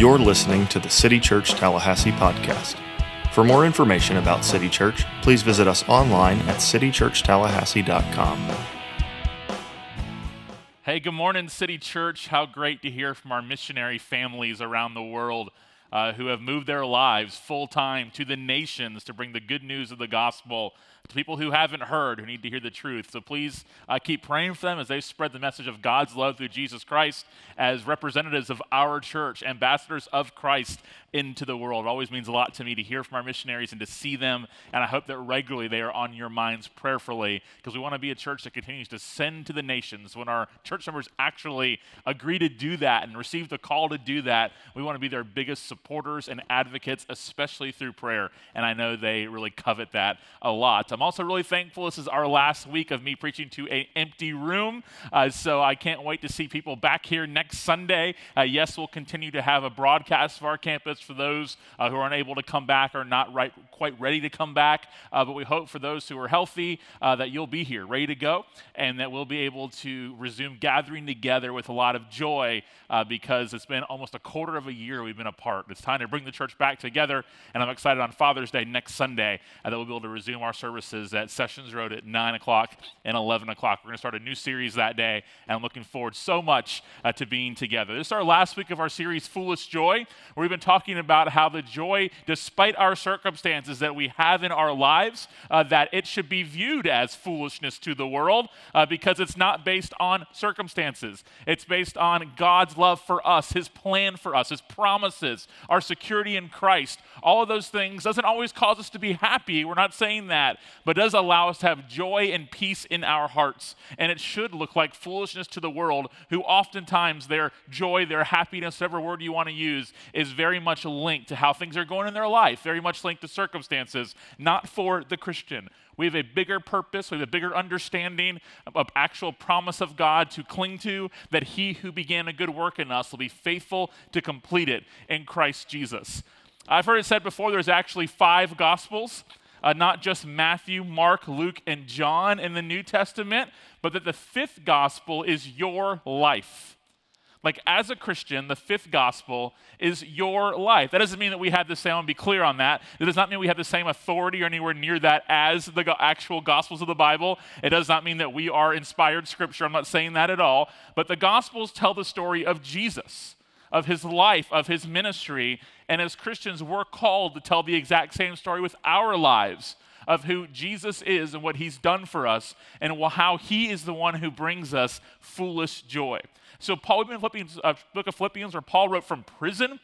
You're listening to the City Church Tallahassee podcast. For more information about City Church, please visit us online at citychurchtallahassee.com. Hey, good morning, City Church. How great to hear from our missionary families around the world uh, who have moved their lives full time to the nations to bring the good news of the gospel to people who haven't heard, who need to hear the truth. So please uh, keep praying for them as they spread the message of God's love through Jesus Christ as representatives of our church, ambassadors of Christ into the world. It always means a lot to me to hear from our missionaries and to see them. And I hope that regularly they are on your minds prayerfully because we want to be a church that continues to send to the nations. When our church members actually agree to do that and receive the call to do that, we want to be their biggest supporters and advocates, especially through prayer. And I know they really covet that a lot. I'm also really thankful this is our last week of me preaching to an empty room. Uh, so I can't wait to see people back here next Sunday. Uh, yes, we'll continue to have a broadcast of our campus for those uh, who are unable to come back or not right, quite ready to come back. Uh, but we hope for those who are healthy uh, that you'll be here, ready to go, and that we'll be able to resume gathering together with a lot of joy uh, because it's been almost a quarter of a year we've been apart. It's time to bring the church back together, and I'm excited on Father's Day next Sunday that we'll be able to resume our services at Sessions Road at 9 o'clock and 11 o'clock. We're going to start a new series that day, and I'm looking forward so much uh, to being together. This is our last week of our series, Foolish Joy, where we've been talking about how the joy, despite our circumstances that we have in our lives, uh, that it should be viewed as foolishness to the world uh, because it's not based on circumstances. It's based on God's love for us, His plan for us, His promises, our security in Christ. All of those things doesn't always cause us to be happy. We're not saying that, but does allow us to have joy and peace in our hearts. And it should look like foolishness to the world, who oftentimes their joy, their happiness, whatever word you want to use, is very much linked to how things are going in their life, very much linked to circumstances, not for the Christian. We have a bigger purpose, we have a bigger understanding of actual promise of God to cling to, that he who began a good work in us will be faithful to complete it in Christ Jesus. I've heard it said before there's actually five gospels. Uh, not just Matthew, Mark, Luke, and John in the New Testament, but that the fifth gospel is your life. Like, as a Christian, the fifth gospel is your life. That doesn't mean that we have the same, to be clear on that. It does not mean we have the same authority or anywhere near that as the go- actual gospels of the Bible. It does not mean that we are inspired scripture. I'm not saying that at all. But the gospels tell the story of Jesus, of his life, of his ministry. And as Christians, we're called to tell the exact same story with our lives of who Jesus is and what he's done for us and how he is the one who brings us foolish joy. So Paul, in Philippians, uh, book of Philippians, where Paul wrote from prison,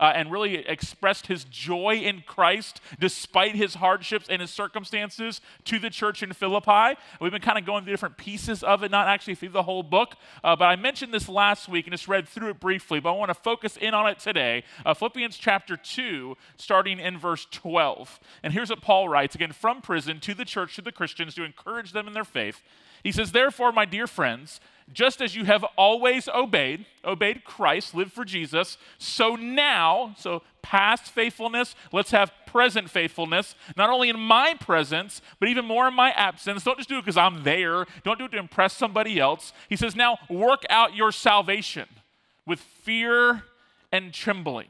uh, and really expressed his joy in Christ despite his hardships and his circumstances to the church in Philippi. We've been kind of going through different pieces of it, not actually through the whole book, uh, but I mentioned this last week and just read through it briefly, but I want to focus in on it today. Uh, Philippians chapter 2, starting in verse 12. And here's what Paul writes again from prison to the church, to the Christians, to encourage them in their faith. He says, Therefore, my dear friends, just as you have always obeyed, obeyed Christ, lived for Jesus, so now, so past faithfulness, let's have present faithfulness, not only in my presence, but even more in my absence. Don't just do it because I'm there, don't do it to impress somebody else. He says, now work out your salvation with fear and trembling.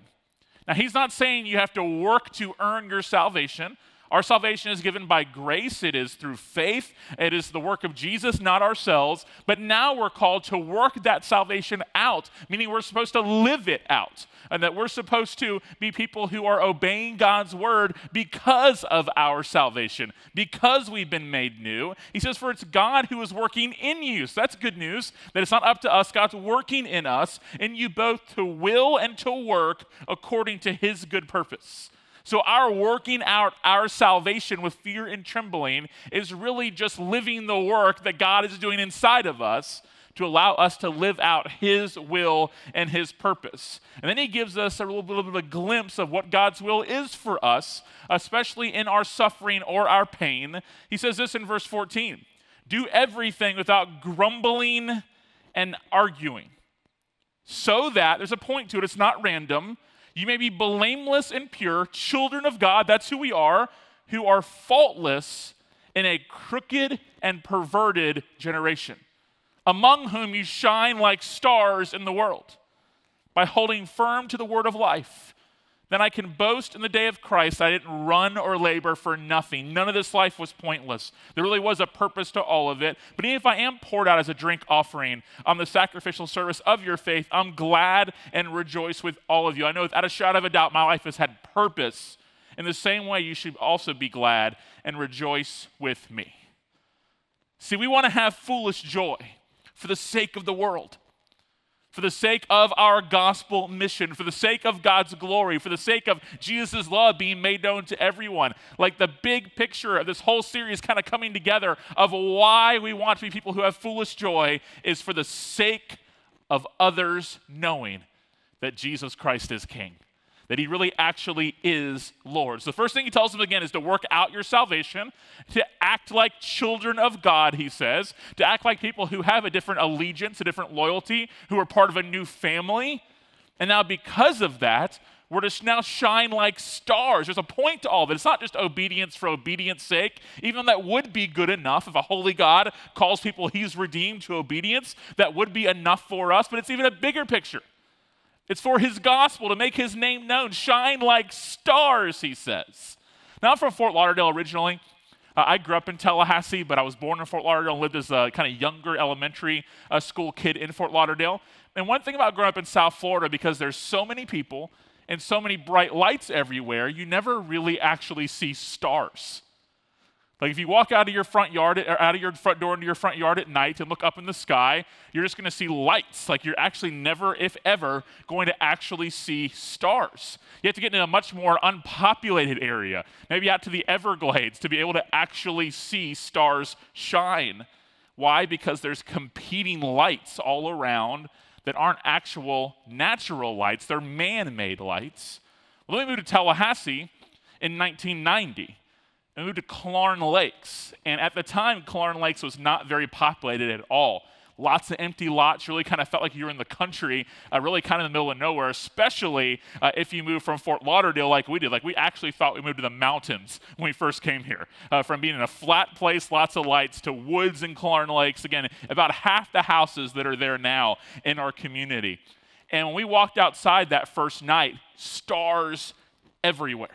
Now, he's not saying you have to work to earn your salvation. Our salvation is given by grace, it is through faith, it is the work of Jesus, not ourselves. But now we're called to work that salvation out, meaning we're supposed to live it out, and that we're supposed to be people who are obeying God's word because of our salvation, because we've been made new. He says, For it's God who is working in you. So that's good news, that it's not up to us, God's working in us, in you both to will and to work according to his good purpose. So, our working out our salvation with fear and trembling is really just living the work that God is doing inside of us to allow us to live out His will and His purpose. And then He gives us a little bit of a glimpse of what God's will is for us, especially in our suffering or our pain. He says this in verse 14 Do everything without grumbling and arguing, so that there's a point to it, it's not random you may be blameless and pure, children of God, that's who we are, who are faultless in a crooked and perverted generation, among whom you shine like stars in the world. by holding firm to the word of life, then I can boast in the day of Christ I didn't run or labor for nothing. None of this life was pointless. There really was a purpose to all of it. But even if I am poured out as a drink offering on the sacrificial service of your faith, I'm glad and rejoice with all of you. I know without a shadow of a doubt my life has had purpose. In the same way, you should also be glad and rejoice with me. See, we want to have foolish joy for the sake of the world for the sake of our gospel mission, for the sake of God's glory, for the sake of Jesus' love being made known to everyone. Like the big picture of this whole series kind of coming together of why we want to be people who have foolish joy is for the sake of others knowing that Jesus Christ is King that he really actually is Lord. So the first thing he tells them again is to work out your salvation, to act like children of God, he says, to act like people who have a different allegiance, a different loyalty, who are part of a new family. And now, because of that, we're to now shine like stars. There's a point to all of it. It's not just obedience for obedience sake, even that would be good enough. If a holy God calls people he's redeemed to obedience, that would be enough for us. But it's even a bigger picture. It's for his gospel to make his name known. Shine like stars, he says. Now, I'm from Fort Lauderdale originally. Uh, I grew up in Tallahassee, but I was born in Fort Lauderdale and lived as a kind of younger elementary uh, school kid in Fort Lauderdale. And one thing about growing up in South Florida, because there's so many people and so many bright lights everywhere, you never really actually see stars. Like if you walk out of your front yard or out of your front door into your front yard at night and look up in the sky, you're just going to see lights. Like you're actually never, if ever, going to actually see stars. You have to get in a much more unpopulated area, maybe out to the Everglades, to be able to actually see stars shine. Why? Because there's competing lights all around that aren't actual natural lights, they're man made lights. Well, then we moved to Tallahassee in 1990 and moved to Killearn Lakes. And at the time, Killearn Lakes was not very populated at all. Lots of empty lots, really kind of felt like you were in the country, uh, really kind of in the middle of nowhere, especially uh, if you moved from Fort Lauderdale like we did. Like we actually thought we moved to the mountains when we first came here. Uh, from being in a flat place, lots of lights, to woods and Killearn Lakes. Again, about half the houses that are there now in our community. And when we walked outside that first night, stars everywhere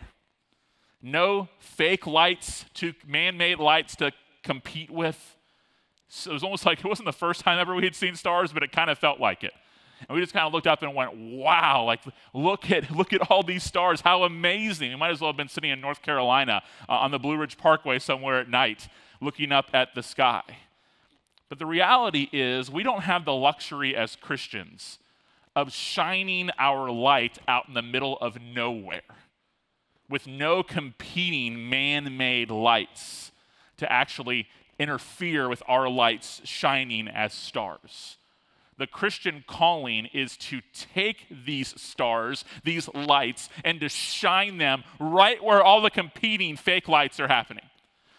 no fake lights to man made lights to compete with. So it was almost like it wasn't the first time ever we had seen stars, but it kind of felt like it. And we just kind of looked up and went, wow, like look at look at all these stars. How amazing. We might as well have been sitting in North Carolina uh, on the Blue Ridge Parkway somewhere at night looking up at the sky. But the reality is we don't have the luxury as Christians of shining our light out in the middle of nowhere with no competing man made lights to actually interfere with our lights shining as stars. The Christian calling is to take these stars, these lights, and to shine them right where all the competing fake lights are happening.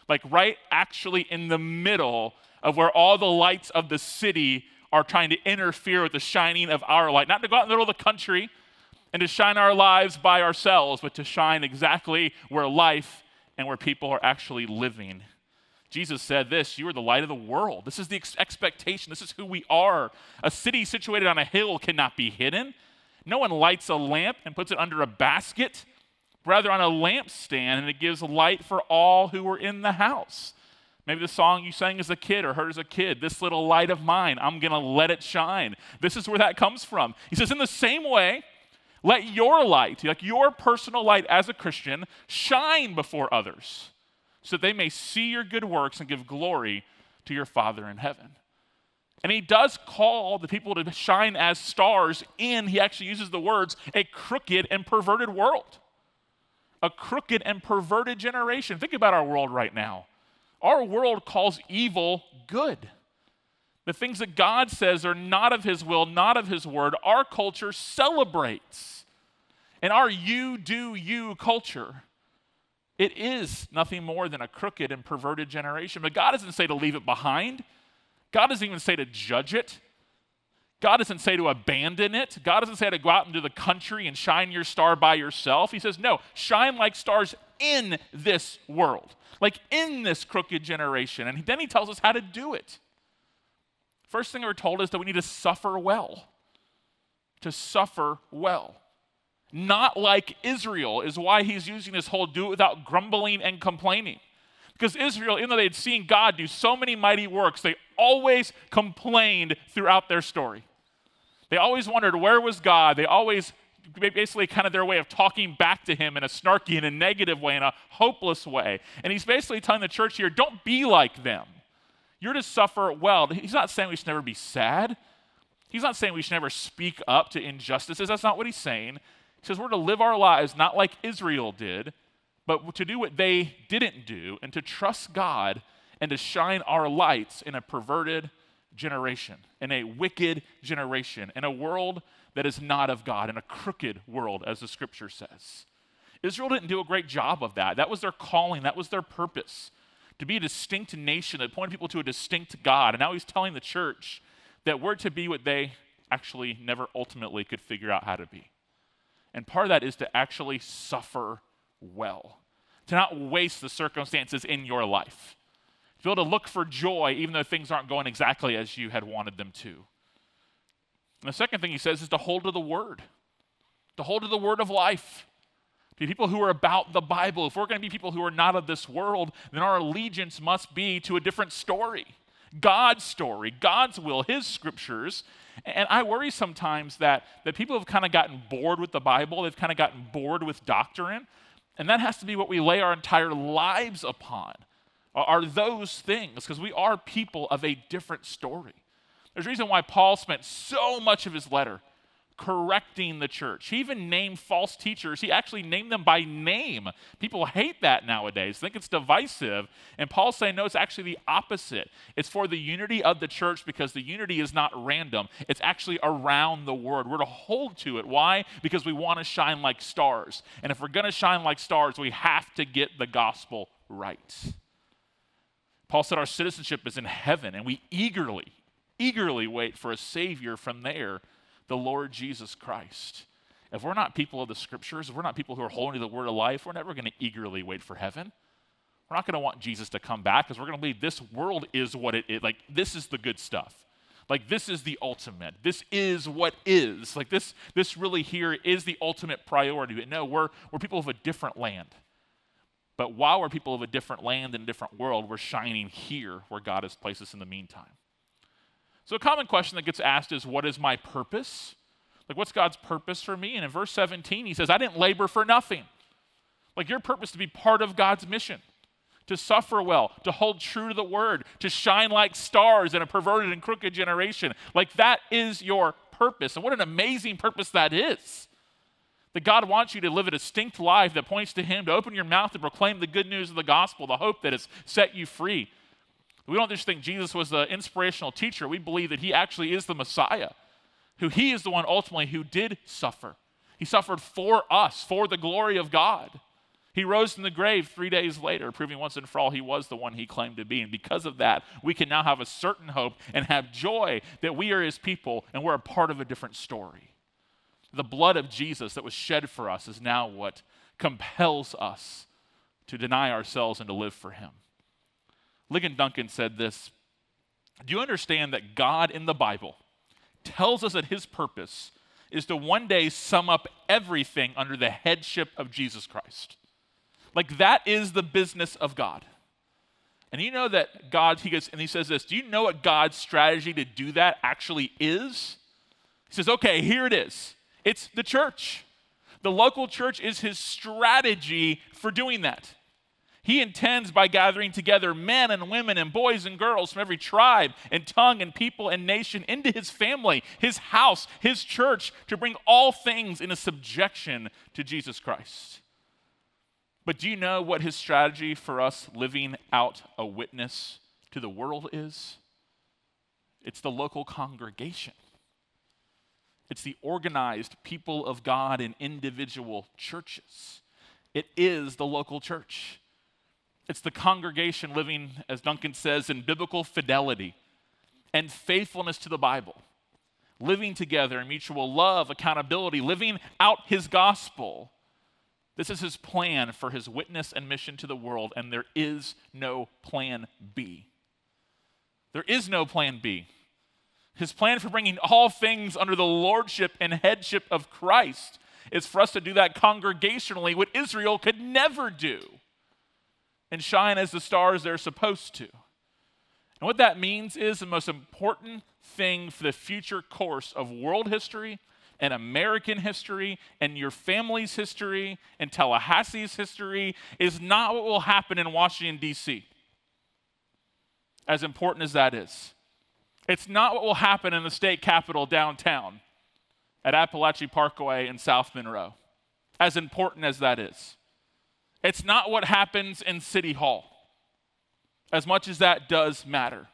Like right actually in the middle of where all the lights of the city are trying to interfere with the shining of our light. Not to go out in the middle of the country, and to shine our lives by ourselves, but to shine exactly where life and where people are actually living. Jesus said this You are the light of the world. This is the ex- expectation. This is who we are. A city situated on a hill cannot be hidden. No one lights a lamp and puts it under a basket, rather on a lampstand, and it gives light for all who are in the house. Maybe the song you sang as a kid or heard as a kid, this little light of mine, I'm going to let it shine. This is where that comes from. He says, in the same way, let your light, like your personal light as a Christian, shine before others so that they may see your good works and give glory to your Father in heaven. And he does call the people to shine as stars in, he actually uses the words, a crooked and perverted world. A crooked and perverted generation. Think about our world right now. Our world calls evil good. The things that God says are not of his will, not of his word, our culture celebrates. And our you do you culture, it is nothing more than a crooked and perverted generation. But God doesn't say to leave it behind, God doesn't even say to judge it. God doesn't say to abandon it. God doesn't say to go out into the country and shine your star by yourself. He says, no, shine like stars in this world, like in this crooked generation. And then he tells us how to do it. First thing we're told is that we need to suffer well to suffer well. Not like Israel is why he's using this whole do it without grumbling and complaining. Because Israel, even though they had seen God do so many mighty works, they always complained throughout their story. They always wondered where was God. They always basically kind of their way of talking back to him in a snarky, in a negative way, in a hopeless way. And he's basically telling the church here, don't be like them. You're to suffer well. He's not saying we should never be sad. He's not saying we should never speak up to injustices. That's not what he's saying. He says we're to live our lives not like Israel did, but to do what they didn't do and to trust God and to shine our lights in a perverted generation, in a wicked generation, in a world that is not of God, in a crooked world, as the scripture says. Israel didn't do a great job of that. That was their calling, that was their purpose to be a distinct nation that pointed people to a distinct God. And now he's telling the church that we're to be what they actually never ultimately could figure out how to be. And part of that is to actually suffer well, to not waste the circumstances in your life, to be able to look for joy even though things aren't going exactly as you had wanted them to. And the second thing he says is to hold to the word, to hold to the word of life be people who are about the Bible. If we're going to be people who are not of this world, then our allegiance must be to a different story God's story, God's will, His scriptures. And I worry sometimes that, that people have kind of gotten bored with the Bible, they've kind of gotten bored with doctrine. And that has to be what we lay our entire lives upon, are those things, because we are people of a different story. There's a reason why Paul spent so much of his letter correcting the church. He even named false teachers. He actually named them by name. People hate that nowadays, think it's divisive. And Paul's saying, no, it's actually the opposite. It's for the unity of the church because the unity is not random, it's actually around the word. We're to hold to it. Why? Because we want to shine like stars. And if we're going to shine like stars, we have to get the gospel right. Paul said our citizenship is in heaven, and we eagerly, eagerly wait for a Savior from there the Lord Jesus Christ. If we're not people of the scriptures, if we're not people who are holding to the word of life, we're never going to eagerly wait for heaven. We're not going to want Jesus to come back because we're going to believe this world is what it is. Like, this is the good stuff. Like, this is the ultimate. This is what is. Like, this, this really here is the ultimate priority. But no, we're, we're people of a different land. But while we're people of a different land and a different world, we're shining here where God has placed us in the meantime. So, a common question that gets asked is, What is my purpose? Like, what's God's purpose for me? And in verse 17, he says, I didn't labor for nothing. Like, your purpose to be part of God's mission, to suffer well, to hold true to the word, to shine like stars in a perverted and crooked generation. Like, that is your purpose. And what an amazing purpose that is. That God wants you to live a distinct life that points to Him, to open your mouth to proclaim the good news of the gospel, the hope that has set you free. We don't just think Jesus was an inspirational teacher. We believe that he actually is the Messiah, who he is the one ultimately who did suffer. He suffered for us, for the glory of God. He rose from the grave three days later, proving once and for all he was the one he claimed to be. And because of that, we can now have a certain hope and have joy that we are his people and we're a part of a different story. The blood of Jesus that was shed for us is now what compels us to deny ourselves and to live for him. Ligon Duncan said this Do you understand that God in the Bible tells us that his purpose is to one day sum up everything under the headship of Jesus Christ? Like that is the business of God. And you know that God, he goes, and he says this, do you know what God's strategy to do that actually is? He says, okay, here it is. It's the church. The local church is his strategy for doing that. He intends by gathering together men and women and boys and girls from every tribe and tongue and people and nation into his family, his house, his church, to bring all things into subjection to Jesus Christ. But do you know what his strategy for us living out a witness to the world is? It's the local congregation. It's the organized people of God in individual churches. It is the local church. It's the congregation living, as Duncan says, in biblical fidelity and faithfulness to the Bible, living together in mutual love, accountability, living out his gospel. This is his plan for his witness and mission to the world, and there is no plan B. There is no plan B. His plan for bringing all things under the lordship and headship of Christ is for us to do that congregationally, what Israel could never do, and shine as the stars they're supposed to. And what that means is the most important thing for the future course of world history and American history and your family's history and Tallahassee's history is not what will happen in Washington, D.C., as important as that is. It's not what will happen in the state capitol downtown at Apalachee Parkway in South Monroe, as important as that is. It's not what happens in City Hall, as much as that does matter.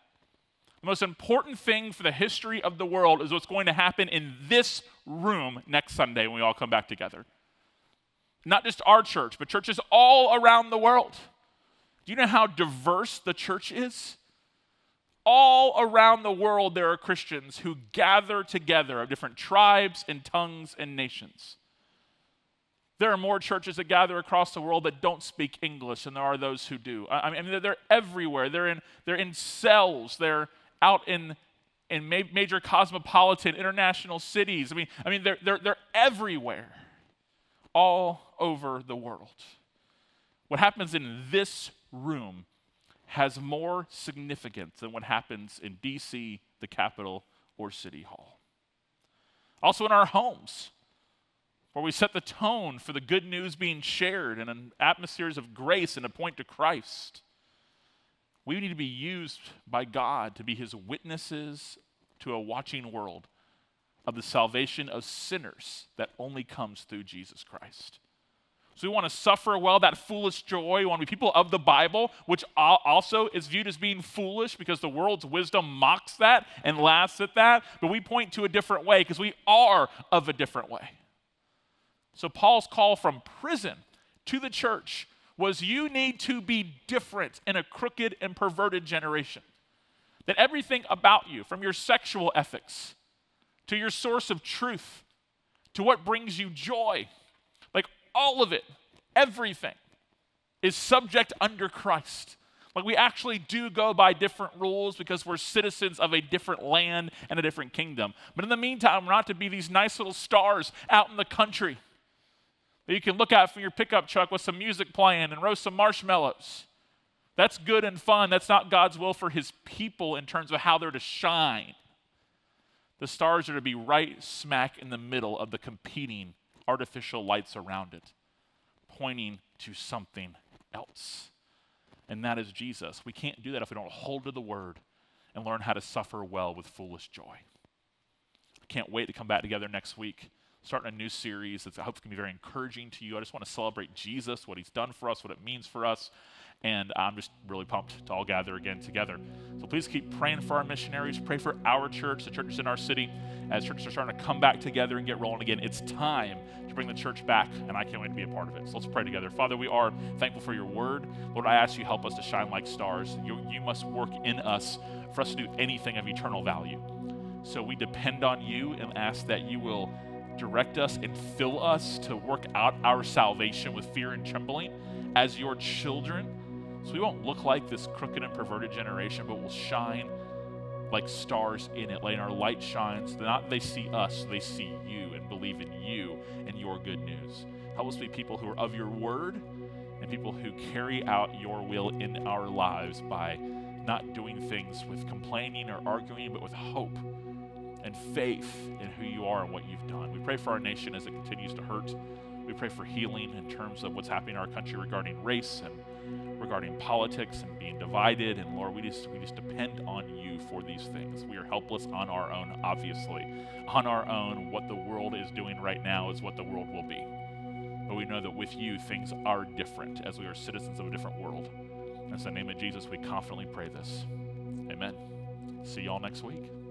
The most important thing for the history of the world is what's going to happen in this room next Sunday when we all come back together. Not just our church, but churches all around the world. Do you know how diverse the church is? all around the world, there are Christians who gather together of different tribes and tongues and nations. There are more churches that gather across the world that don't speak English than there are those who do. I mean, they're everywhere. They're in, they're in cells. They're out in, in major cosmopolitan international cities. I mean, I mean they're, they're, they're everywhere, all over the world. What happens in this room has more significance than what happens in DC, the capital, or City Hall. Also, in our homes, where we set the tone for the good news being shared in an atmospheres of grace and a point to Christ. We need to be used by God to be his witnesses to a watching world of the salvation of sinners that only comes through Jesus Christ. So we want to suffer well that foolish joy. We want to be people of the Bible, which also is viewed as being foolish because the world's wisdom mocks that and laughs at that. But we point to a different way because we are of a different way. So Paul's call from prison to the church was you need to be different in a crooked and perverted generation. That everything about you, from your sexual ethics to your source of truth to what brings you joy, like all of it, everything, is subject under Christ. Like we actually do go by different rules because we're citizens of a different land and a different kingdom. But in the meantime, we're not to be these nice little stars out in the country that you can look out from your pickup truck with some music playing and roast some marshmallows. That's good and fun. That's not God's will for his people in terms of how they're to shine. The stars are to be right smack in the middle of the competing artificial lights around it, pointing to something else. And that is Jesus. We can't do that if we don't hold to the word and learn how to suffer well with foolish joy. I can't wait to come back together next week, starting a new series that I hope can be very encouraging to you. I just want to celebrate Jesus, what he's done for us, what it means for us. And I'm just really pumped to all gather again together. So please keep praying for our missionaries. Pray for our church, the churches in our city, as churches are starting to come back together and get rolling again. It's time to bring the church back, and I can't wait to be a part of it. So let's pray together. Father, we are thankful for your word. Lord, I ask you help us to shine like stars. You, you must work in us for us to do anything of eternal value. So we depend on you and ask that you will direct us and fill us to work out our salvation with fear and trembling as your children so we won't look like this crooked and perverted generation, but we'll shine like stars in it, letting our light shine so not they see us, they see you and believe in you and your good news. Help us be people who are of your word and people who carry out your will in our lives by not doing things with complaining or arguing, but with hope and faith in who you are and what you've done. We pray for our nation as it continues to hurt. We pray for healing in terms of what's happening in our country regarding race and regarding politics and being divided. And Lord, we just we just depend on you for these things. We are helpless on our own, obviously. On our own, what the world is doing right now is what the world will be. But we know that with you, things are different as we are citizens of a different world. In the name of Jesus, we confidently pray this. Amen. See y'all next week.